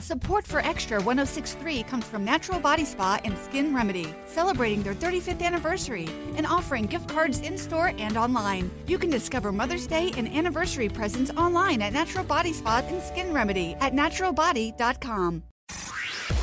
Support for Extra 1063 comes from Natural Body Spa and Skin Remedy, celebrating their 35th anniversary and offering gift cards in store and online. You can discover Mother's Day and anniversary presents online at Natural Body Spa and Skin Remedy at naturalbody.com.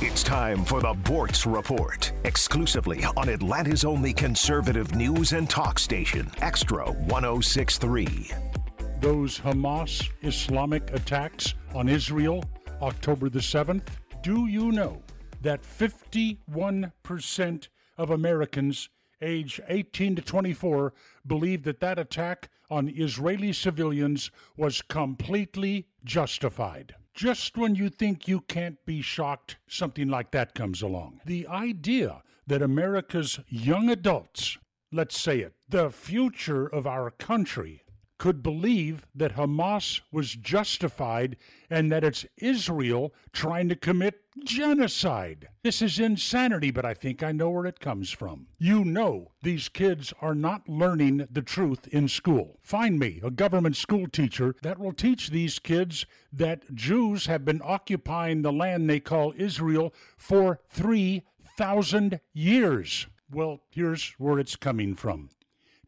It's time for the Boortz Report, exclusively on Atlanta's only conservative news and talk station, Extra 1063. Those Hamas Islamic attacks on Israel October the 7th, do you know that 51% of Americans age 18 to 24 believe that that attack on Israeli civilians was completely justified? Just when you think you can't be shocked, something like that comes along. The idea that America's young adults, let's say it, the future of our country, could believe that Hamas was justified and that it's Israel trying to commit genocide. This is insanity, but I think I know where it comes from. You know, these kids are not learning the truth in school. Find me a government school teacher that will teach these kids that Jews have been occupying the land they call Israel for 3,000 years. Well, here's where it's coming from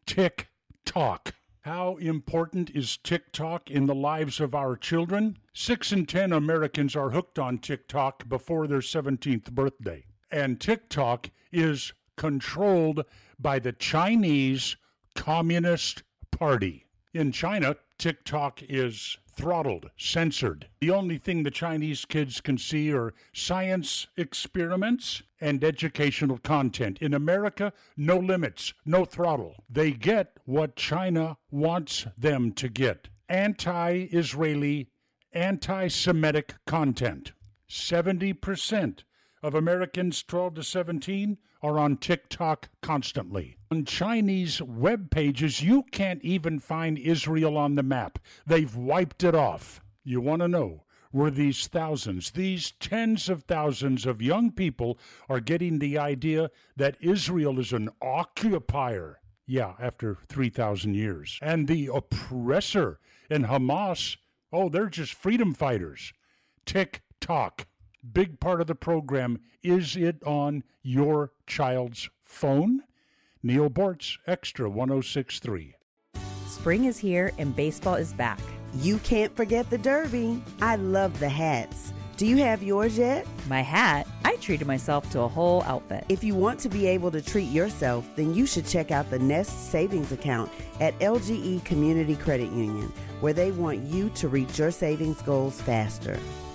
Tick tock. How important is TikTok in the lives of our children? Six in 10 Americans are hooked on TikTok before their 17th birthday. And TikTok is controlled by the Chinese Communist Party. In China, TikTok is throttled, censored. The only thing the Chinese kids can see are science experiments and educational content. In America, no limits, no throttle. They get what China wants them to get anti Israeli, anti Semitic content. 70% of Americans 12 to 17 are on TikTok constantly. On Chinese web pages, you can't even find Israel on the map. They've wiped it off. You want to know where these thousands, these tens of thousands of young people are getting the idea that Israel is an occupier. Yeah, after 3,000 years. And the oppressor in Hamas, oh, they're just freedom fighters. Tick tock big part of the program. Is it on your child's phone? Neil Boortz, Extra 1063. Spring is here and baseball is back. You can't forget the Derby. I love the hats. Do you have yours yet? My hat? I treated myself to a whole outfit. If you want to be able to treat yourself, then you should check out the Nest Savings Account at LGE Community Credit Union, where they want you to reach your savings goals faster.